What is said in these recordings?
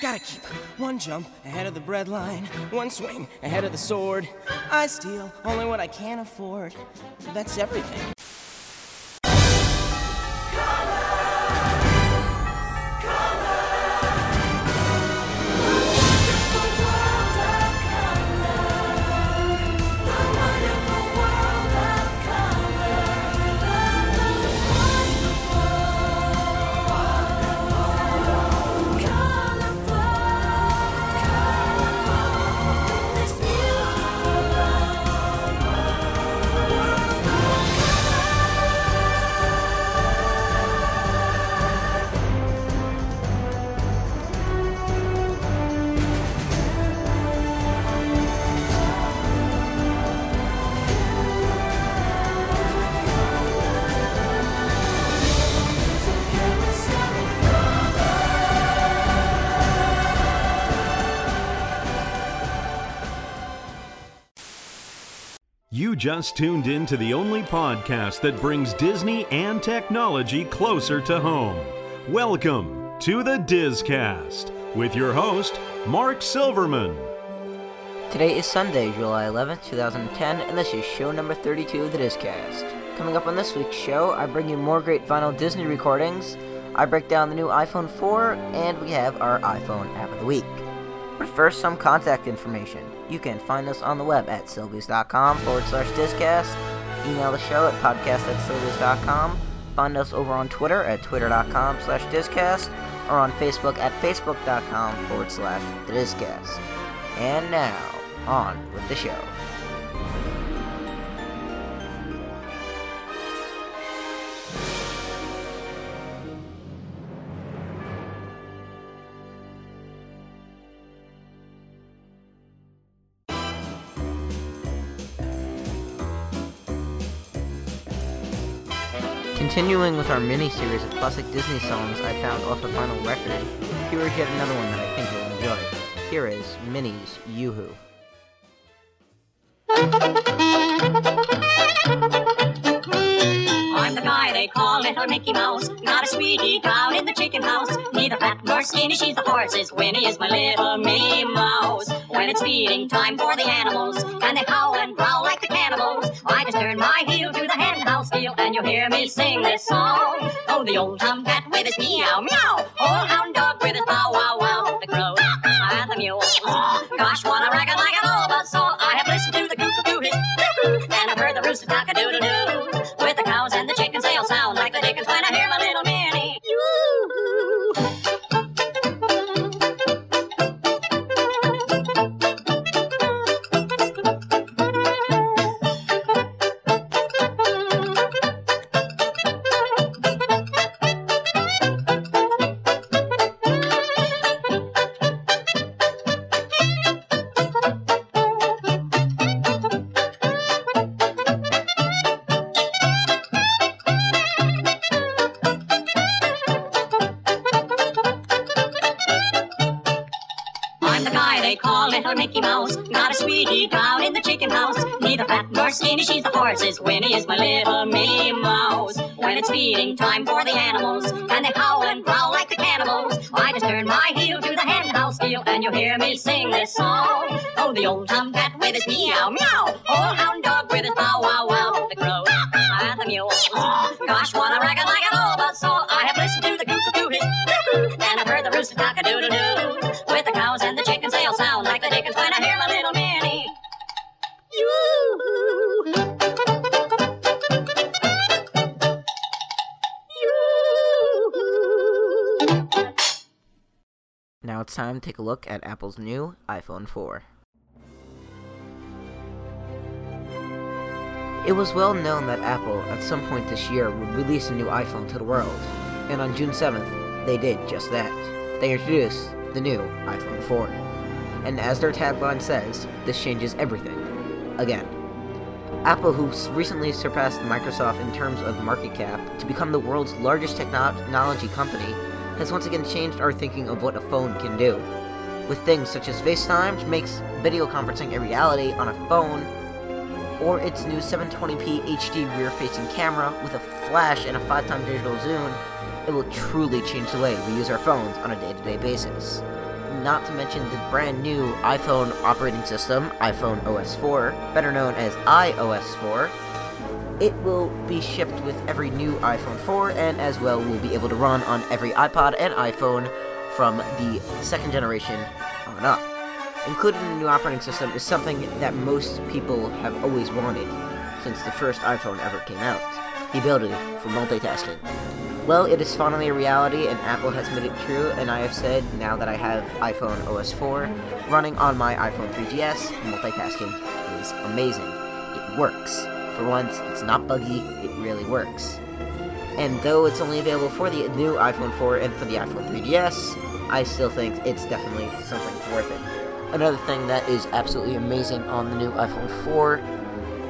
Gotta keep one jump ahead of the breadline, one swing ahead of the sword. I steal only what I can afford. That's everything. You just tuned in to the only podcast that brings Disney and technology closer to home. Welcome to the Dizcast with your host, Mark Silverman. Today is Sunday, July 11th, 2010, and this is show number 32 of the Dizcast. Coming up on this week's show, I bring you more great vinyl Disney recordings, I break down the new iPhone 4, and we have our iPhone app of the week. But first, some contact information. You can find us on the web at sylvius.com forward slash discast, email the show at podcast at sylvius.com, find us over on Twitter at twitter.com slash discast, or on Facebook at facebook.com forward slash discast. And now, on with the show. Continuing with our mini-series of classic Disney songs I found off the vinyl record, here is yet another one that I think you'll enjoy. Here is Minnie's Yoo-Hoo. I'm the guy they call Little Mickey Mouse. Not a sweetie down in the chicken house. Neither fat nor skinny, she's the horse's. Winnie is my little Minnie Mouse. When it's feeding time for the animals, and they howl and growl like the cannibals, I just turn my heel heel, and you'll hear me sing this song. Oh, the old tomcat with his meow meow, old hound dog with his bow wow wow, the crow and the mule. Gosh, what a racket like an all about saw. I have listened to the cuckoo his cuckoo, and I've heard the rooster cock a doodle doo. With the cows and the chickens, they all sound like the dickens when I hear they call Little Mickey Mouse. Not a sweetie down in the chicken house. Neither fat nor skinny, she's the horse's. Winnie is my little Minnie Mouse. When it's feeding time for the animals, and they howl and growl like the cannibals, I just turn my heel to the hen house heel, and you'll hear me sing this song. Oh, the old tomcat with his meow meow, old hound dog with his bow wow wow, the crow and the mule. Gosh, what a racket like an all but saw. I have listened to the cuckoo his cuckoo, and I've heard the rooster cock a doodle doo. With it's time to take a look at Apple's new iPhone 4. It was well known that Apple, at some point this year, would release a new iPhone to the world, and on June 7th, they did just that. They introduced the new iPhone 4. And as their tagline says, this changes everything. Again. Apple, who recently surpassed Microsoft in terms of market cap to become the world's largest technology company, has once again changed our thinking of what a phone can do. With things such as FaceTime, which makes video conferencing a reality on a phone, or its new 720p HD rear-facing camera with a flash and a 5-time digital zoom, it will truly change the way we use our phones on a day-to-day basis. not to mention the brand new iPhone operating system, iPhone OS 4, better known as iOS 4. It will be shipped with every new iPhone 4 and as well will be able to run on every iPod and iPhone from the second generation on up. Included in the new operating system is something that most people have always wanted since the first iPhone ever came out the ability for multitasking. Well, it is finally a reality, and Apple has made it true, and I have said now that I have iPhone OS 4 running on my iPhone 3GS, multitasking is amazing. It works. For once, it's not buggy, it really works. And though it's only available for the new iPhone 4 and for the iPhone 3GS, I still think it's definitely something worth it. Another thing that is absolutely amazing on the new iPhone 4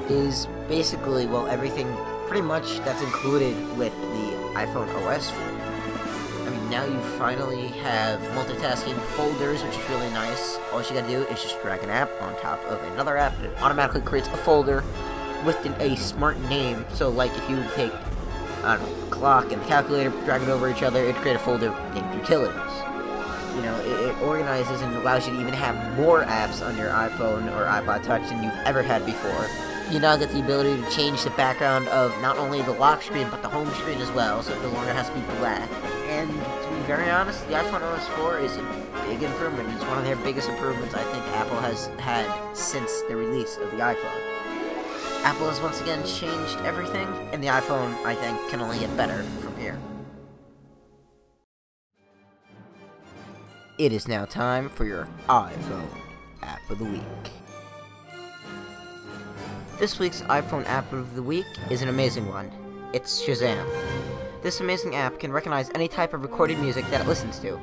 is basically, well, everything pretty much that's included with the iPhone OS 4. I mean, now you finally have multitasking folders, which is really nice. All you gotta do is just drag an app on top of another app, and it automatically creates a folder with a smart name. So, like if you take, I don't know, the clock and the calculator, drag it over each other, it'd create a folder named utilities. You know, it, it organizes and allows you to even have more apps on your iPhone or iPod Touch than you've ever had before you now get the ability to change the background of not only the lock screen but the home screen as well, so it no longer has to be black. And to be very honest, the iPhone OS 4 is a big improvement. It's one of their biggest improvements I think Apple has had since the release of the iPhone. Apple has once again changed everything, and the iPhone, I think, can only get better from here. It is now time for your iPhone App of the Week. This week's iPhone app of the week is an amazing one. It's Shazam. This amazing app can recognize any type of recorded music that it listens to.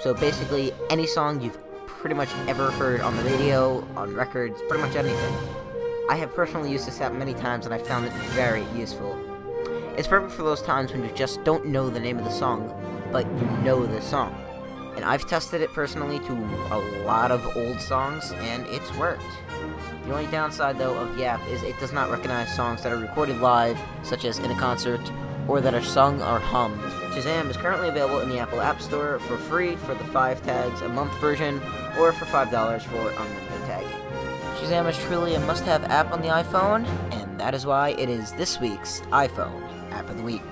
So basically, any song you've pretty much ever heard on the radio, on records, pretty much anything. I have personally used this app many times and I found it very useful. It's perfect for those times when you just don't know the name of the song, but you know the song. And I've tested it personally to a lot of old songs, and it's worked. The only downside, though, of the app is it does not recognize songs that are recorded live, such as in a concert, or that are sung or hummed. Shazam is currently available in the Apple App Store for free for the 5 tags a month version, or for $5 for unlimited. Shazam is truly a must have app on the iPhone, and that is why it is this week's iPhone App of the Week.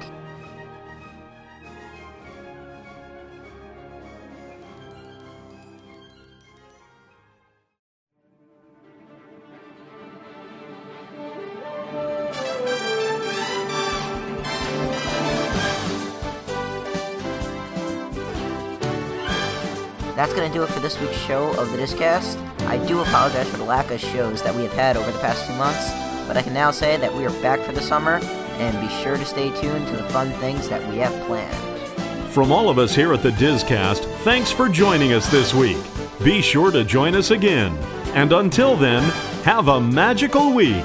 That's going to do it for this week's show of the Discast. I do apologize for the lack of shows that we have had over the past two months, but I can now say that we are back for the summer, and be sure to stay tuned to the fun things that we have planned. From all of us here at the Discast, thanks for joining us this week. Be sure to join us again. And until then, have a magical week.